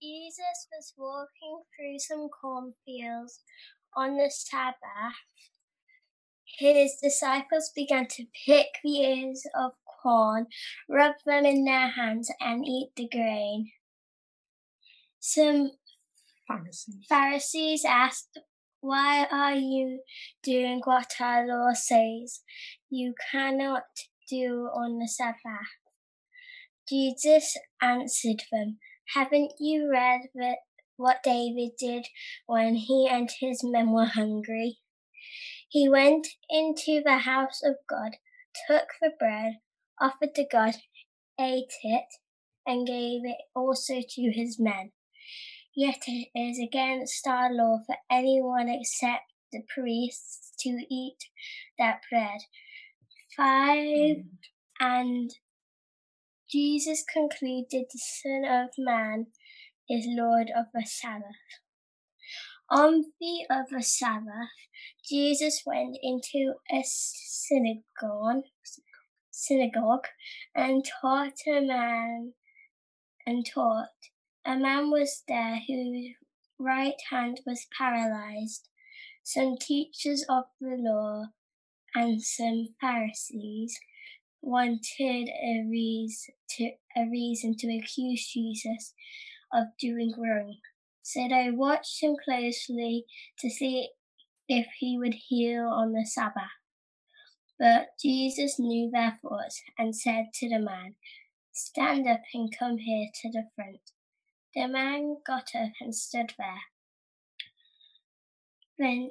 Jesus was walking through some cornfields on the Sabbath. His disciples began to pick the ears of corn, rub them in their hands, and eat the grain. Some Pharisees. Pharisees asked, Why are you doing what our law says you cannot do on the Sabbath? Jesus answered them, Haven't you read what David did when he and his men were hungry? He went into the house of God, took the bread, offered to God, ate it, and gave it also to his men. Yet it is against our law for anyone except the priests to eat that bread. Five mm. and Jesus concluded the Son of Man is Lord of the Sabbath. On the other Sabbath, Jesus went into a synagogue, synagogue and taught a man and taught. A man was there whose right hand was paralyzed. Some teachers of the law and some Pharisees wanted a reason to, a reason to accuse Jesus of doing wrong. So they watched him closely to see if he would heal on the Sabbath. But Jesus knew their thoughts and said to the man, Stand up and come here to the front. The man got up and stood there. Then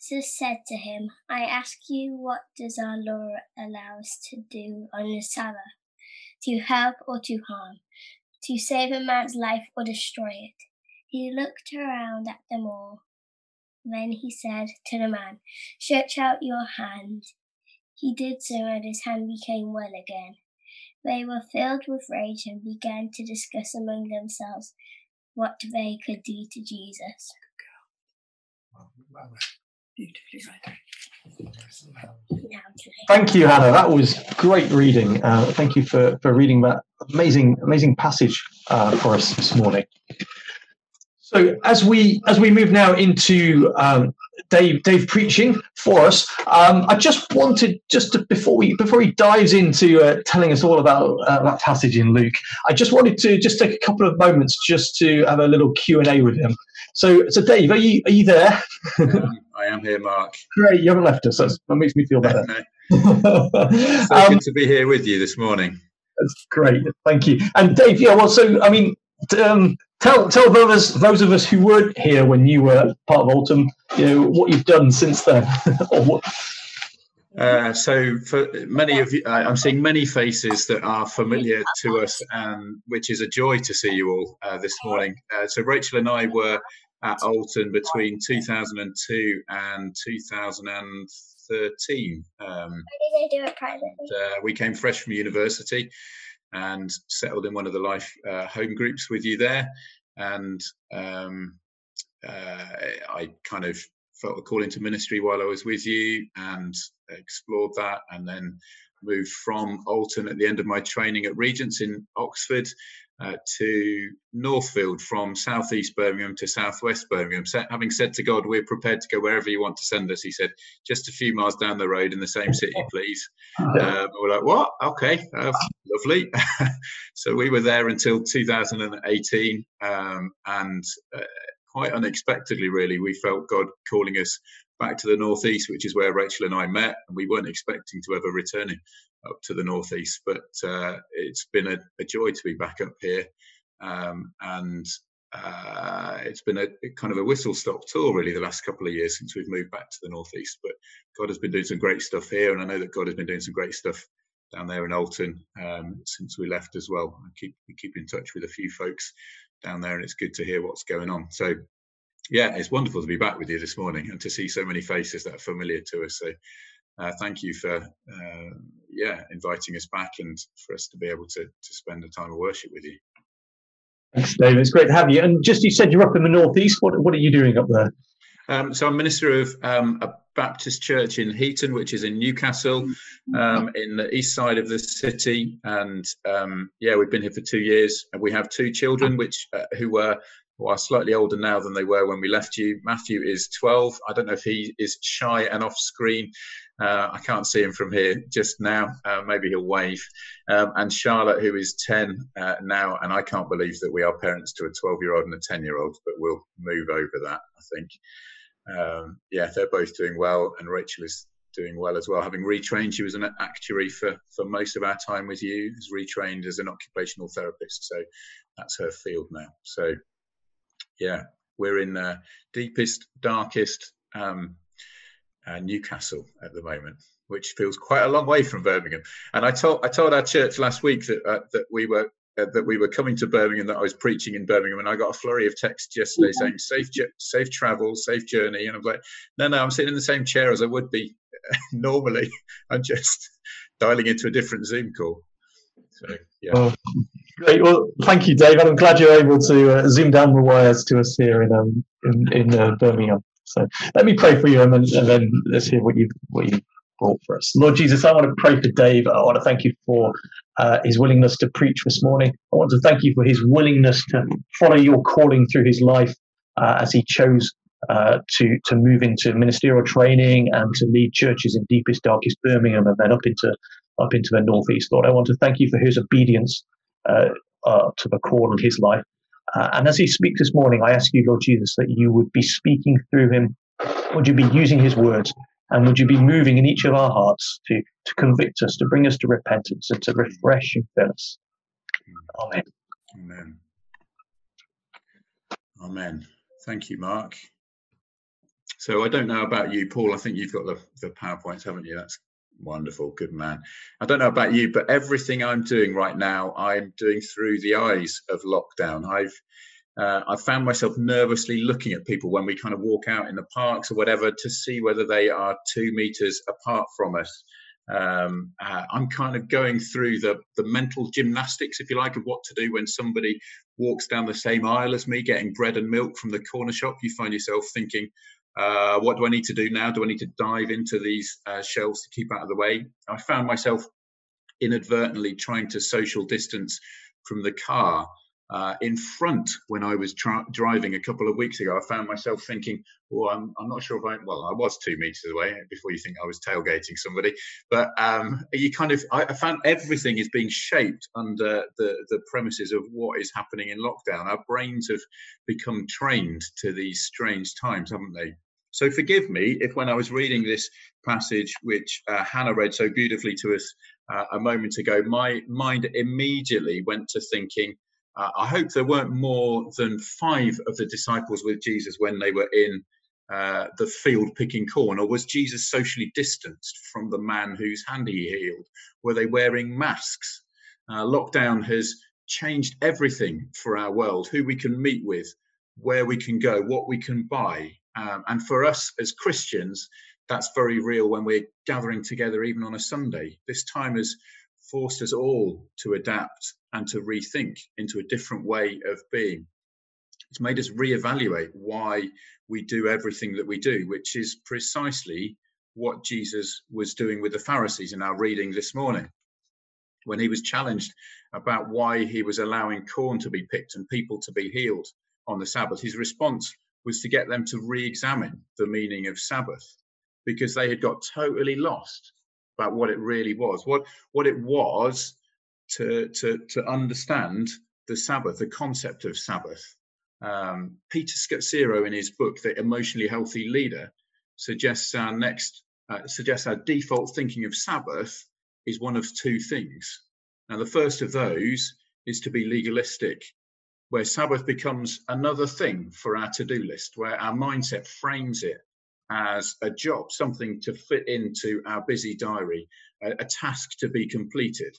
Jesus said to him, I ask you, what does our law allow us to do on the Sabbath? To help or to harm? To save a man's life or destroy it? He looked around at them all. Then he said to the man, Stretch out your hand. He did so, and his hand became well again. They were filled with rage and began to discuss among themselves what they could do to Jesus. Thank you, Hannah. That was great reading. Uh, thank you for, for reading that amazing amazing passage uh, for us this morning. So as we as we move now into um, Dave Dave preaching for us, um, I just wanted just to, before we before he dives into uh, telling us all about uh, that passage in Luke, I just wanted to just take a couple of moments just to have a little Q and A with him. So so Dave, are you are you there? Am here, Mark. Great, you haven't left us. That's, that makes me feel better. so Um, good to be here with you this morning. That's great. Thank you. And Dave, yeah, well, so, I mean, um, tell, tell those, those of us who weren't here when you were part of Altum, you know, what you've done since then. or what, Uh, so, for many of you, I'm seeing many faces that are familiar to us, um, which is a joy to see you all uh, this morning. Uh, so, Rachel and I were at Alton between 2002 and 2013. Um, did they do it privately? uh, we came fresh from university and settled in one of the life uh, home groups with you there and um, uh, i kind of felt a call into ministry while i was with you and explored that and then moved from alton at the end of my training at regents in oxford uh, to Northfield from southeast Birmingham to southwest Birmingham. So, having said to God, we're prepared to go wherever you want to send us, he said, just a few miles down the road in the same city, please. Um, we're like, what? Okay, uh, lovely. so we were there until 2018, um, and uh, quite unexpectedly, really, we felt God calling us back to the northeast, which is where Rachel and I met, and we weren't expecting to ever return up to the northeast. But uh, it's been a, a, joy to be back up here, um, and uh, it's been a, a, kind of a whistle stop tour really the last couple of years since we've moved back to the northeast. But God has been doing some great stuff here, and I know that God has been doing some great stuff down there in Alton um, since we left as well. I keep we keep in touch with a few folks down there, and it's good to hear what's going on. So. Yeah, it's wonderful to be back with you this morning and to see so many faces that are familiar to us. So, uh, thank you for uh, yeah inviting us back and for us to be able to to spend a time of worship with you. Thanks, Dave. It's great to have you. And just you said you're up in the northeast. What what are you doing up there? Um, so I'm minister of um, a Baptist Church in Heaton, which is in Newcastle, um, in the east side of the city. And um, yeah, we've been here for two years, and we have two children, which uh, who were are slightly older now than they were when we left you. Matthew is 12. I don't know if he is shy and off screen. Uh, I can't see him from here just now. Uh, maybe he'll wave. Um, and Charlotte, who is 10 uh, now, and I can't believe that we are parents to a 12 year old and a 10 year old, but we'll move over that, I think. Um, yeah, they're both doing well, and Rachel is doing well as well. Having retrained, she was an actuary for, for most of our time with you, has retrained as an occupational therapist. So that's her field now. So yeah, we're in the deepest, darkest um, uh, Newcastle at the moment, which feels quite a long way from Birmingham. And I told I told our church last week that uh, that we were uh, that we were coming to Birmingham, that I was preaching in Birmingham, and I got a flurry of texts yesterday saying safe safe travel, safe journey, and I was like, no, no, I'm sitting in the same chair as I would be normally. I'm just dialing into a different Zoom call. So yeah. Well, great. Well, thank you, Dave. I'm glad you're able to uh, zoom down the wires to us here in um, in, in uh, Birmingham. So let me pray for you, and then, and then let's hear what you what you brought for us. Lord Jesus, I want to pray for Dave. I want to thank you for uh, his willingness to preach this morning. I want to thank you for his willingness to follow your calling through his life uh, as he chose uh, to to move into ministerial training and to lead churches in deepest, darkest Birmingham, and then up into up into the northeast. Lord, I want to thank you for his obedience to the core of his life. Uh, and as he speaks this morning, I ask you, Lord Jesus, that you would be speaking through him. Would you be using his words? And would you be moving in each of our hearts to, to convict us, to bring us to repentance, and to refresh and fill us? Amen. Amen. Amen. Thank you, Mark. So I don't know about you, Paul. I think you've got the, the PowerPoints, haven't you? That's Wonderful, good man. I don't know about you, but everything I'm doing right now, I'm doing through the eyes of lockdown. I've uh, I found myself nervously looking at people when we kind of walk out in the parks or whatever to see whether they are two meters apart from us. Um, uh, I'm kind of going through the the mental gymnastics, if you like, of what to do when somebody walks down the same aisle as me, getting bread and milk from the corner shop. You find yourself thinking, uh, what do I need to do now? Do I need to dive into these uh, shelves to keep out of the way? I found myself inadvertently trying to social distance from the car uh, in front when I was tra- driving a couple of weeks ago. I found myself thinking, "Oh, I'm, I'm not sure if I well, I was two meters away before you think I was tailgating somebody." But um, you kind of, I, I, found everything is being shaped under the the premises of what is happening in lockdown. Our brains have become trained to these strange times, haven't they? So forgive me if when I was reading this passage, which uh, Hannah read so beautifully to us uh, a moment ago, my mind immediately went to thinking uh, I hope there weren't more than five of the disciples with Jesus when they were in uh, the field picking corn, or was Jesus socially distanced from the man whose hand he healed? Were they wearing masks? Uh, lockdown has changed everything for our world who we can meet with, where we can go, what we can buy. Um, and for us as Christians, that's very real when we're gathering together, even on a Sunday. This time has forced us all to adapt and to rethink into a different way of being. It's made us reevaluate why we do everything that we do, which is precisely what Jesus was doing with the Pharisees in our reading this morning. When he was challenged about why he was allowing corn to be picked and people to be healed on the Sabbath, his response was to get them to re examine the meaning of Sabbath because they had got totally lost about what it really was. What, what it was to, to, to understand the Sabbath, the concept of Sabbath. Um, Peter Scazzero, in his book, The Emotionally Healthy Leader, suggests our next, uh, suggests our default thinking of Sabbath is one of two things. Now, the first of those is to be legalistic, where Sabbath becomes another thing for our to do list, where our mindset frames it as a job, something to fit into our busy diary, a, a task to be completed.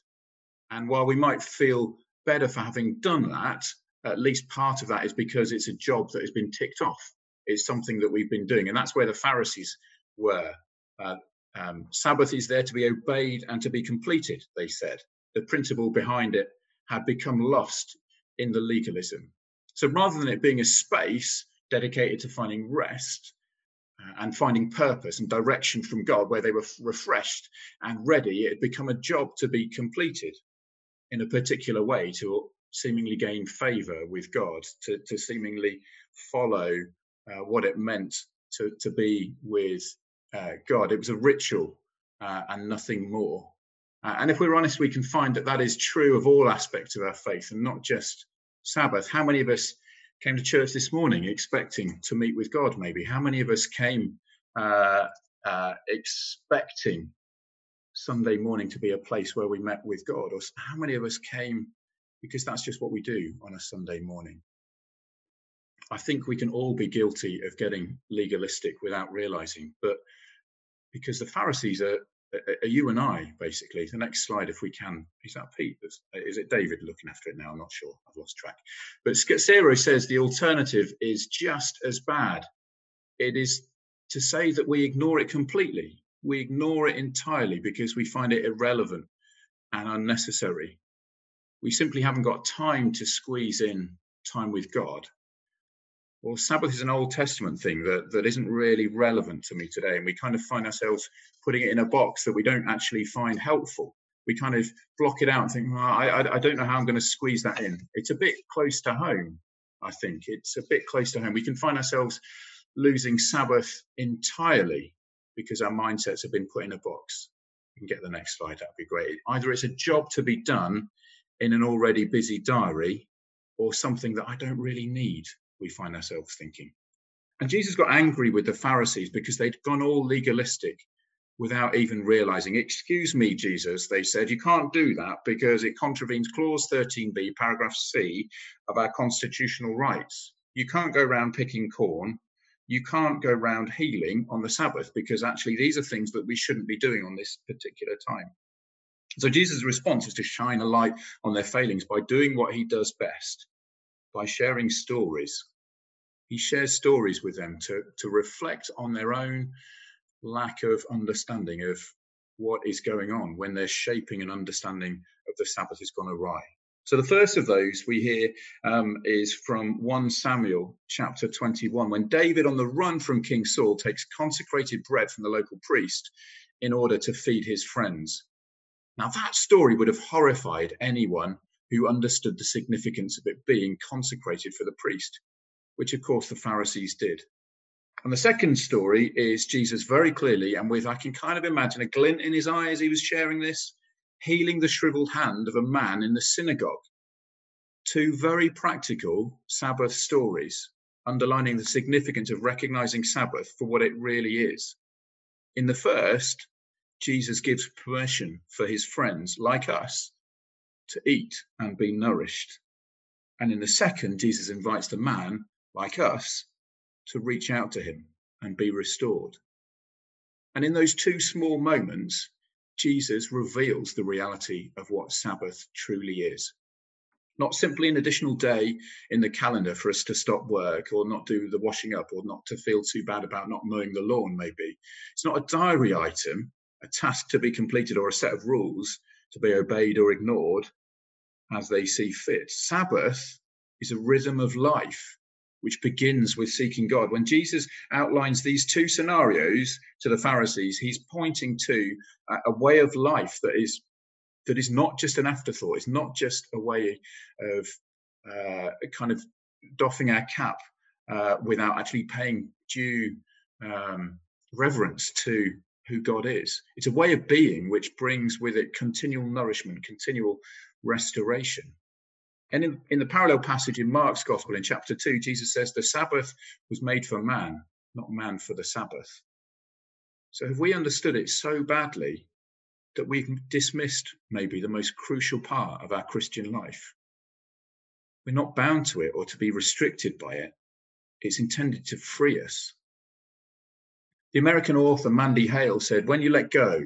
And while we might feel better for having done that, at least part of that is because it's a job that has been ticked off. It's something that we've been doing. And that's where the Pharisees were. Uh, um, Sabbath is there to be obeyed and to be completed, they said. The principle behind it had become lost in the legalism. So rather than it being a space dedicated to finding rest, and finding purpose and direction from God, where they were refreshed and ready, it had become a job to be completed in a particular way to seemingly gain favor with God, to, to seemingly follow uh, what it meant to, to be with uh, God. It was a ritual uh, and nothing more. Uh, and if we're honest, we can find that that is true of all aspects of our faith and not just Sabbath. How many of us came to church this morning expecting to meet with God, maybe? How many of us came uh, uh, expecting Sunday morning to be a place where we met with God? Or how many of us came because that's just what we do on a Sunday morning? I think we can all be guilty of getting legalistic without realizing, but because the Pharisees are, are you and I, basically. The next slide, if we can, is that Pete? Is it David looking after it now? I'm not sure. I've lost track. But Scazzero says the alternative is just as bad. It is to say that we ignore it completely. We ignore it entirely because we find it irrelevant and unnecessary. We simply haven't got time to squeeze in time with God well, Sabbath is an Old Testament thing that, that isn't really relevant to me today. And we kind of find ourselves putting it in a box that we don't actually find helpful. We kind of block it out and think, well, I, I, don't know how I'm going to squeeze that in. It's a bit close to home, I think. It's a bit close to home. We can find ourselves losing Sabbath entirely because our mindsets have been put in a box. You can get the next slide, that'd be great. Either it's a job to be done in an already busy diary or something that I don't really need we find ourselves thinking. And Jesus got angry with the Pharisees because they'd gone all legalistic without even realizing. Excuse me, Jesus, they said, you can't do that because it contravenes Clause 13b, paragraph C of our constitutional rights. You can't go around picking corn. You can't go around healing on the Sabbath because actually these are things that we shouldn't be doing on this particular time. So Jesus' response is to shine a light on their failings by doing what he does best, by sharing stories he shares stories with them to, to reflect on their own lack of understanding of what is going on when they're shaping an understanding of the Sabbath has gone awry. So the first of those we hear um, is from 1 Samuel chapter 21, when David, on the run from King Saul, takes consecrated bread from the local priest in order to feed his friends. Now, that story would have horrified anyone who understood the significance of it being consecrated for the priest which of course the Pharisees did. And the second story is Jesus very clearly, and with I can kind of imagine a glint in his eye as he was sharing this, healing the shriveled hand of a man in the synagogue. Two very practical Sabbath stories, underlining the significance of recognizing Sabbath for what it really is. In the first, Jesus gives permission for his friends, like us, to eat and be nourished. And in the second, Jesus invites the man like us, to reach out to him and be restored. And in those two small moments, Jesus reveals the reality of what Sabbath truly is. Not simply an additional day in the calendar for us to stop work or not do the washing up or not to feel too bad about not mowing the lawn, maybe. It's not a diary item, a task to be completed, or a set of rules to be obeyed or ignored as they see fit. Sabbath is a rhythm of life which begins with seeking God. When Jesus outlines these two scenarios to the Pharisees, he's pointing to a, way of life that is that is not just an afterthought. It's not just a way of uh, kind of doffing our cap uh, without actually paying due um, reverence to who God is. It's a way of being which brings with it continual nourishment, continual restoration. And in, in the parallel passage in Mark's Gospel in chapter 2, Jesus says, The Sabbath was made for man, not man for the Sabbath. So have we understood it so badly that we've dismissed maybe the most crucial part of our Christian life? We're not bound to it or to be restricted by it. It's intended to free us. The American author Mandy Hale said, When you let go,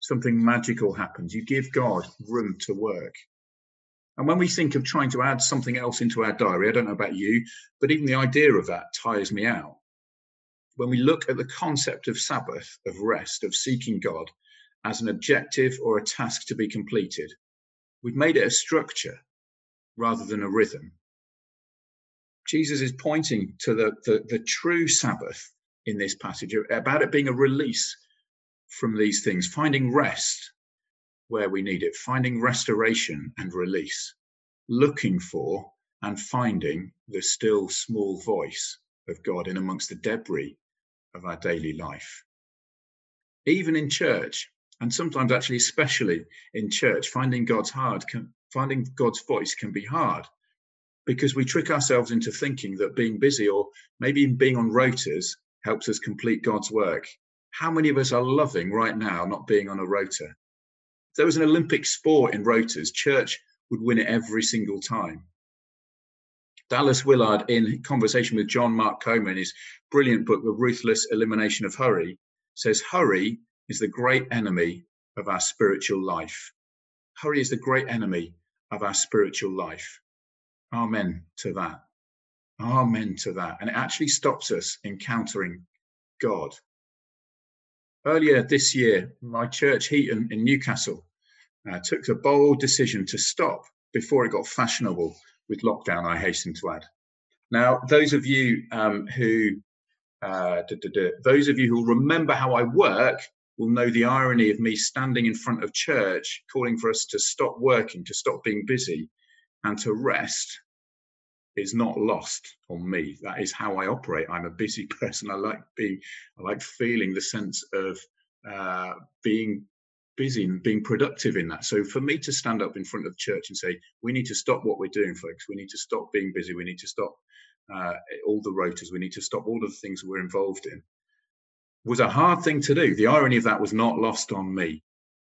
something magical happens. You give God room to work. And when we think of trying to add something else into our diary, I don't know about you, but even the idea of that tires me out. When we look at the concept of Sabbath, of rest, of seeking God as an objective or a task to be completed, we've made it a structure rather than a rhythm. Jesus is pointing to the, the, the true Sabbath in this passage about it being a release from these things, finding rest where we need it, finding restoration and release, looking for and finding the still small voice of God in amongst the debris of our daily life. Even in church, and sometimes actually especially in church, finding God's hard, can, finding God's voice can be hard because we trick ourselves into thinking that being busy or maybe being on rotas helps us complete God's work. How many of us are loving right now not being on a rota? If there was an Olympic sport in rotas, church would win it every single time. Dallas Willard, in conversation with John Mark Comer in his brilliant book, The Ruthless Elimination of Hurry, says, Hurry is the great enemy of our spiritual life. Hurry is the great enemy of our spiritual life. Amen to that. Amen to that. And it actually stops us encountering God. Earlier this year, my church, Heaton in Newcastle, uh, took a bold decision to stop before it got fashionable with lockdown, I hasten to add. Now, those of you um, who uh, those of you who remember how I work will know the irony of me standing in front of church calling for us to stop working, to stop being busy, and to rest is not lost on me. That is how I operate. I'm a busy person. I like being, I like feeling the sense of uh, being busy and being productive in that. So for me to stand up in front of the church and say, we need to stop what we're doing, folks. We need to stop being busy. We need to stop uh, all the rotas. We need to stop all of the things we're involved in was a hard thing to do. The irony of that was not lost on me.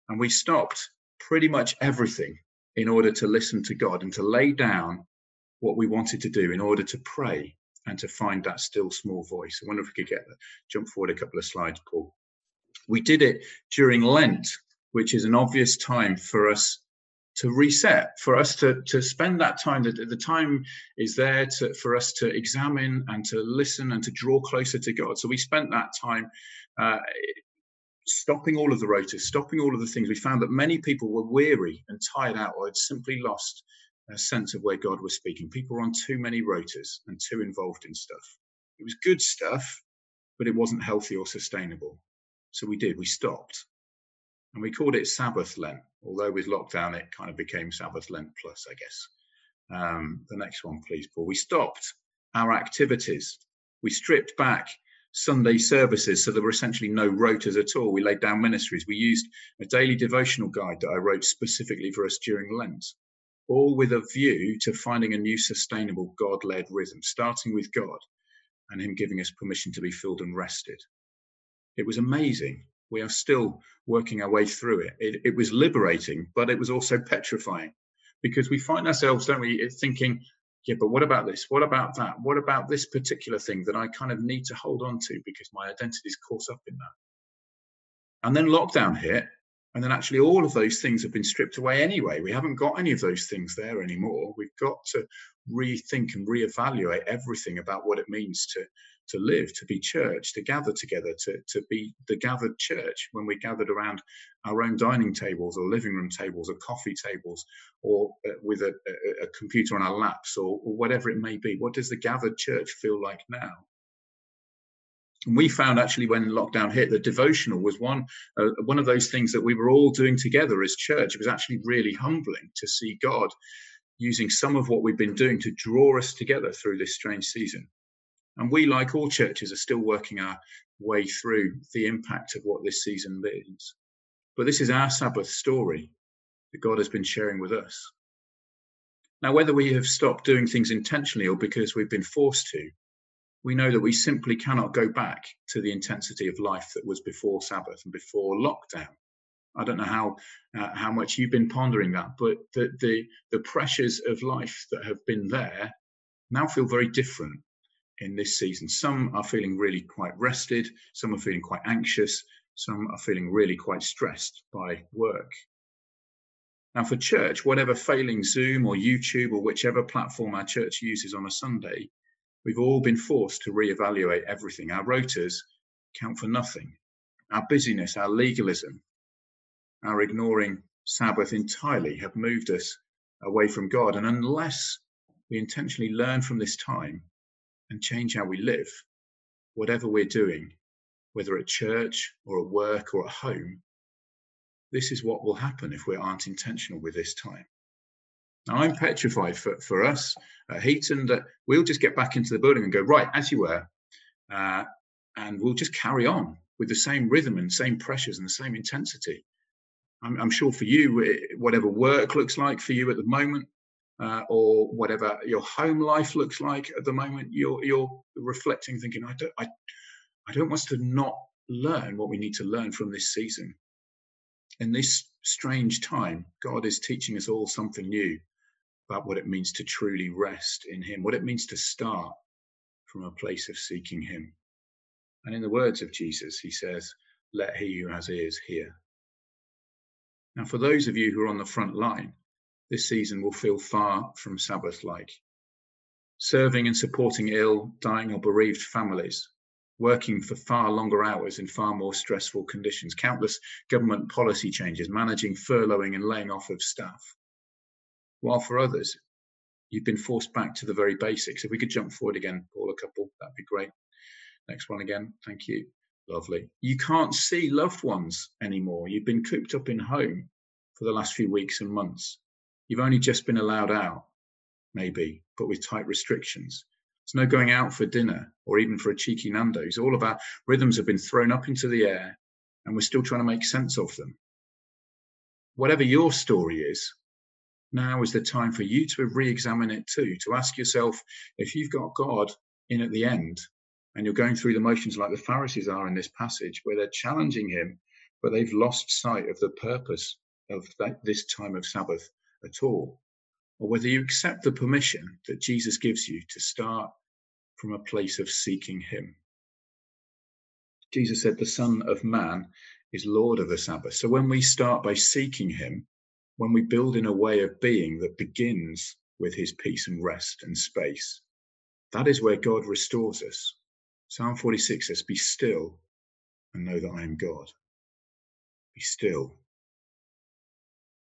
And we stopped pretty much everything in order to listen to God and to lay down what we wanted to do in order to pray and to find that still small voice. I wonder if we could get that. Jump forward a couple of slides, Paul. We did it during Lent which is an obvious time for us to reset, for us to, to spend that time. The, the time is there to, for us to examine and to listen and to draw closer to God. So we spent that time uh, stopping all of the rotas, stopping all of the things. We found that many people were weary and tired out or had simply lost a sense of where God was speaking. People were on too many rotas and too involved in stuff. It was good stuff, but it wasn't healthy or sustainable. So we did, we stopped and we called it Sabbath Lent. Although with lockdown, it kind of became Sabbath Lent Plus, I guess. Um, the next one, please, Paul. We stopped our activities. We stripped back Sunday services, so there were essentially no rotas at all. We laid down ministries. We used a daily devotional guide that I wrote specifically for us during Lent, all with a view to finding a new sustainable God led rhythm, starting with God and Him giving us permission to be filled and rested. It was amazing we are still working our way through it. it. It was liberating, but it was also petrifying because we find ourselves, don't we, thinking, yeah, but what about this? What about that? What about this particular thing that I kind of need to hold on to because my identity is caught up in that? And then lockdown hit, and then actually all of those things have been stripped away anyway. We haven't got any of those things there anymore. We've got to rethink and reevaluate everything about what it means to to live, to be church, to gather together, to, to be the gathered church when we gathered around our own dining tables or living room tables or coffee tables or uh, with a, a, a, computer on our laps or, or whatever it may be. What does the gathered church feel like now? And we found actually when lockdown hit that devotional was one uh, one of those things that we were all doing together as church. It was actually really humbling to see God using some of what we've been doing to draw us together through this strange season. And we, like all churches, are still working our way through the impact of what this season means. But this is our Sabbath story that God has been sharing with us. Now, whether we have stopped doing things intentionally or because we've been forced to, we know that we simply cannot go back to the intensity of life that was before Sabbath and before lockdown. I don't know how uh, how much you've been pondering that, but the, the the pressures of life that have been there now feel very different in this season. Some are feeling really quite rested, some are feeling quite anxious, some are feeling really quite stressed by work. Now, for church, whatever failing Zoom or YouTube or whichever platform our church uses on a Sunday, we've all been forced to reevaluate everything. Our rotas count for nothing. Our busyness, our legalism, our ignoring Sabbath entirely have moved us away from God. And unless we intentionally learn from this time and change how we live, whatever we're doing, whether at church or at work or at home, this is what will happen if we aren't intentional with this time. Now, I'm petrified for, for us at Heaton that we'll just get back into the building and go, right, as you were, uh, and we'll just carry on with the same rhythm and same pressures and the same intensity. I'm, I'm sure for you, whatever work looks like for you at the moment, uh, or whatever your home life looks like at the moment, you're you're reflecting, thinking, I don't, I, I don't want us to not learn what we need to learn from this season. In this strange time, God is teaching us all something new about what it means to truly rest in Him, what it means to start from a place of seeking Him. And in the words of Jesus, He says, Let he who has ears hear. Now, for those of you who are on the front line, this season will feel far from Sabbath like. Serving and supporting ill, dying, or bereaved families, working for far longer hours in far more stressful conditions, countless government policy changes, managing furloughing and laying off of staff. While for others, you've been forced back to the very basics. If we could jump forward again, Paul, a couple, that'd be great. Next one again. Thank you. Lovely. You can't see loved ones anymore. You've been cooped up in home for the last few weeks and months. You've only just been allowed out, maybe, but with tight restrictions. There's no going out for dinner or even for a cheeky Nando's. All of our rhythms have been thrown up into the air and we're still trying to make sense of them. Whatever your story is, now is the time for you to re examine it too, to ask yourself if you've got God in at the end and you're going through the motions like the Pharisees are in this passage, where they're challenging him, but they've lost sight of the purpose of that, this time of Sabbath at all, or whether you accept the permission that Jesus gives you to start from a place of seeking Him. Jesus said, The Son of Man is Lord of the Sabbath. So when we start by seeking Him, when we build in a way of being that begins with His peace and rest and space, that is where God restores us. Psalm 46 says, Be still and know that I am God. Be still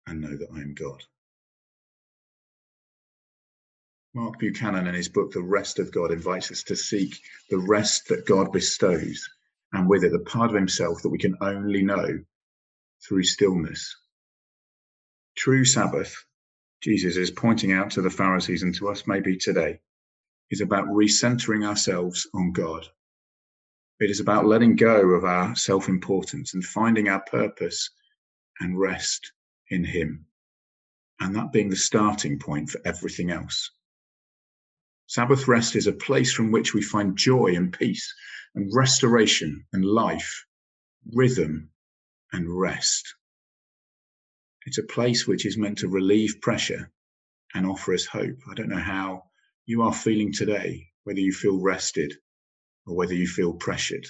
and know that I am God. Mark Buchanan, in his book, The Rest of God, invites us to seek the rest that God bestows, and with it, the part of himself that we can only know through stillness. True Sabbath, Jesus is pointing out to the Pharisees and to us maybe today, is about recentering ourselves on God. It is about letting go of our self importance and finding our purpose and rest in Him. And that being the starting point for everything else. Sabbath rest is a place from which we find joy and peace and restoration and life, rhythm and rest. It's a place which is meant to relieve pressure and offer us hope. I don't know how you are feeling today, whether you feel rested or whether you feel pressured.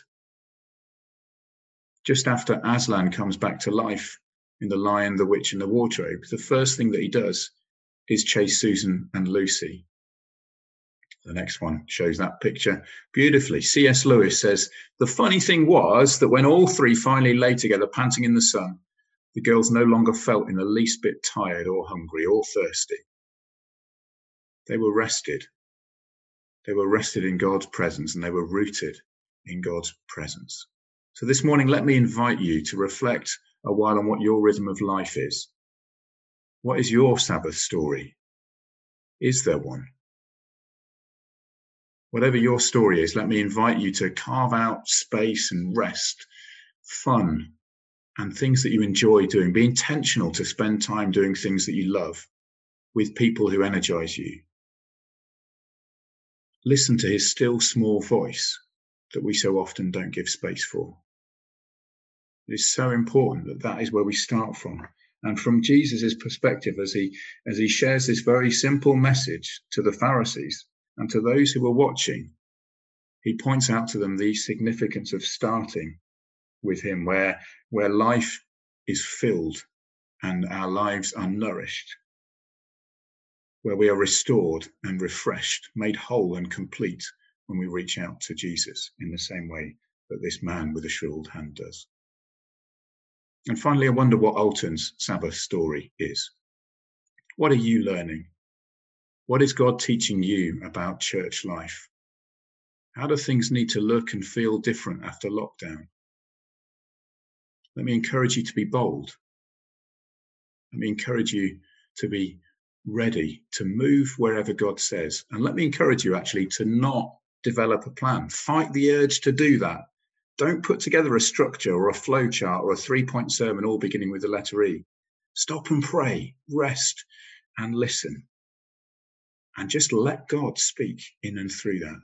Just after Aslan comes back to life in The Lion, the Witch, and the Wardrobe, the first thing that he does is chase Susan and Lucy the next one shows that picture beautifully. C.S. Lewis says, The funny thing was that when all three finally lay together, panting in the sun, the girls no longer felt in the least bit tired or hungry or thirsty. They were rested. They were rested in God's presence and they were rooted in God's presence. So this morning, let me invite you to reflect a while on what your rhythm of life is. What is your Sabbath story? Is there one? whatever your story is, let me invite you to carve out space and rest, fun, and things that you enjoy doing. Be intentional to spend time doing things that you love with people who energize you. Listen to his still small voice that we so often don't give space for. It is so important that that is where we start from. And from Jesus' perspective, as he, as he shares this very simple message to the Pharisees, and to those who were watching, he points out to them the significance of starting with him, where, where life is filled and our lives are nourished, where we are restored and refreshed, made whole and complete when we reach out to Jesus in the same way that this man with a shriveled hand does. And finally, I wonder what Alton's Sabbath story is. What are you learning what is God teaching you about church life? How do things need to look and feel different after lockdown? Let me encourage you to be bold. Let me encourage you to be ready to move wherever God says. And let me encourage you actually to not develop a plan. Fight the urge to do that. Don't put together a structure or a flow chart or a three point sermon all beginning with the letter E. Stop and pray, rest and listen. And just let God speak in and through that.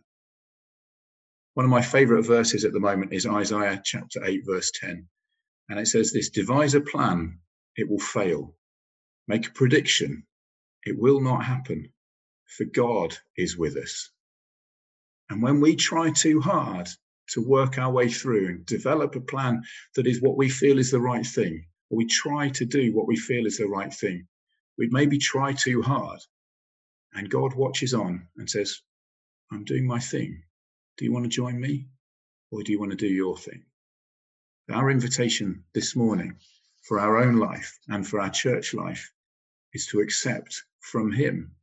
One of my favorite verses at the moment is Isaiah chapter 8, verse 10. And it says this devise a plan, it will fail. Make a prediction, it will not happen. For God is with us. And when we try too hard to work our way through and develop a plan that is what we feel is the right thing, or we try to do what we feel is the right thing, we maybe try too hard. And God watches on and says, I'm doing my thing. Do you want to join me? Or do you want to do your thing? Our invitation this morning for our own life and for our church life is to accept from Him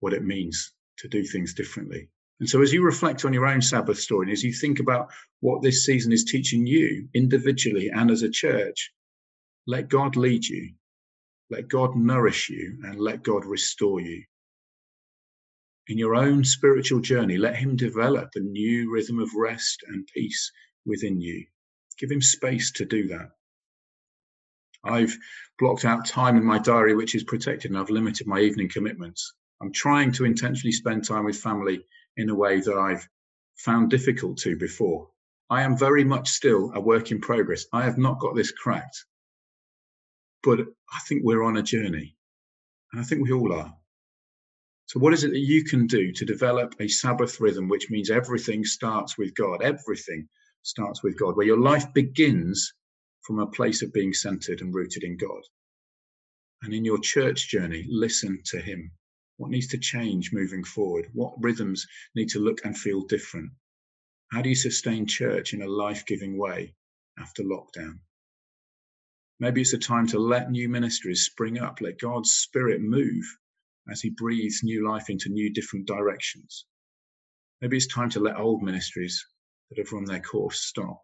what it means to do things differently. And so, as you reflect on your own Sabbath story, and as you think about what this season is teaching you individually and as a church, let God lead you, let God nourish you, and let God restore you in your own spiritual journey, let Him develop a new rhythm of rest and peace within you. Give Him space to do that. I've blocked out time in my diary which is protected and I've limited my evening commitments. I'm trying to intentionally spend time with family in a way that I've found difficult to before. I am very much still a work in progress. I have not got this cracked. But I think we're on a journey. And I think we all are. So, what is it that you can do to develop a Sabbath rhythm, which means everything starts with God? Everything starts with God, where your life begins from a place of being centered and rooted in God. And in your church journey, listen to Him. What needs to change moving forward? What rhythms need to look and feel different? How do you sustain church in a life giving way after lockdown? Maybe it's a time to let new ministries spring up, let God's Spirit move as he breathes new life into new different directions. Maybe it's time to let old ministries that have run their course stop.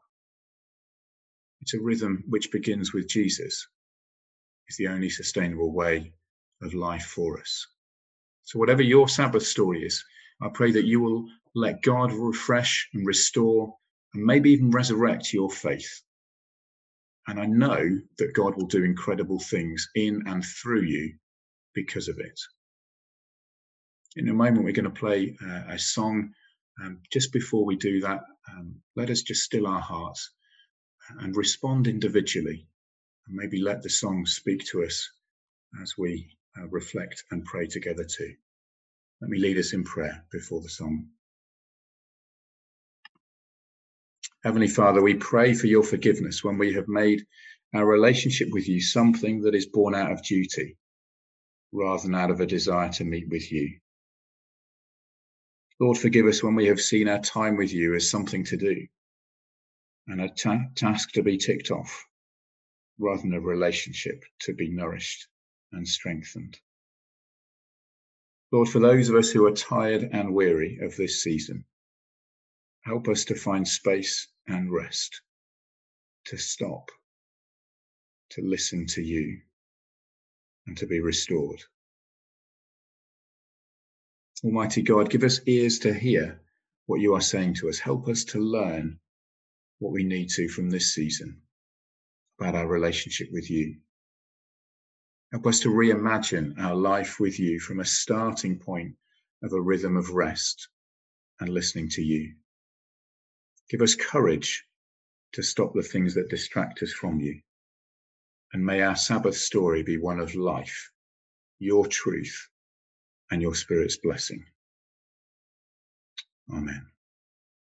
It's a rhythm which begins with Jesus, is the only sustainable way of life for us. So, whatever your Sabbath story is, I pray that you will let God refresh and restore and maybe even resurrect your faith. And I know that God will do incredible things in and through you because of it in a moment, we're going to play uh, a song. Um, just before we do that, um, let us just still our hearts and respond individually, and maybe let the song speak to us as we uh, reflect and pray together too. Let me lead us in prayer before the song. Heavenly Father, we pray for your forgiveness when we have made our relationship with you something that is born out of duty rather than out of a desire to meet with you. Lord, forgive us when we have seen our time with you as something to do and a ta- task to be ticked off rather than a relationship to be nourished and strengthened. Lord, for those of us who are tired and weary of this season, help us to find space and rest, to stop, to listen to you, and to be restored. Almighty God, give us ears to hear what you are saying to us. Help us to learn what we need to from this season about our relationship with you. Help us to reimagine our life with you from a starting point of a rhythm of rest and listening to you. Give us courage to stop the things that distract us from you. And may our Sabbath story be one of life, your truth, and your Spirit's blessing. Amen.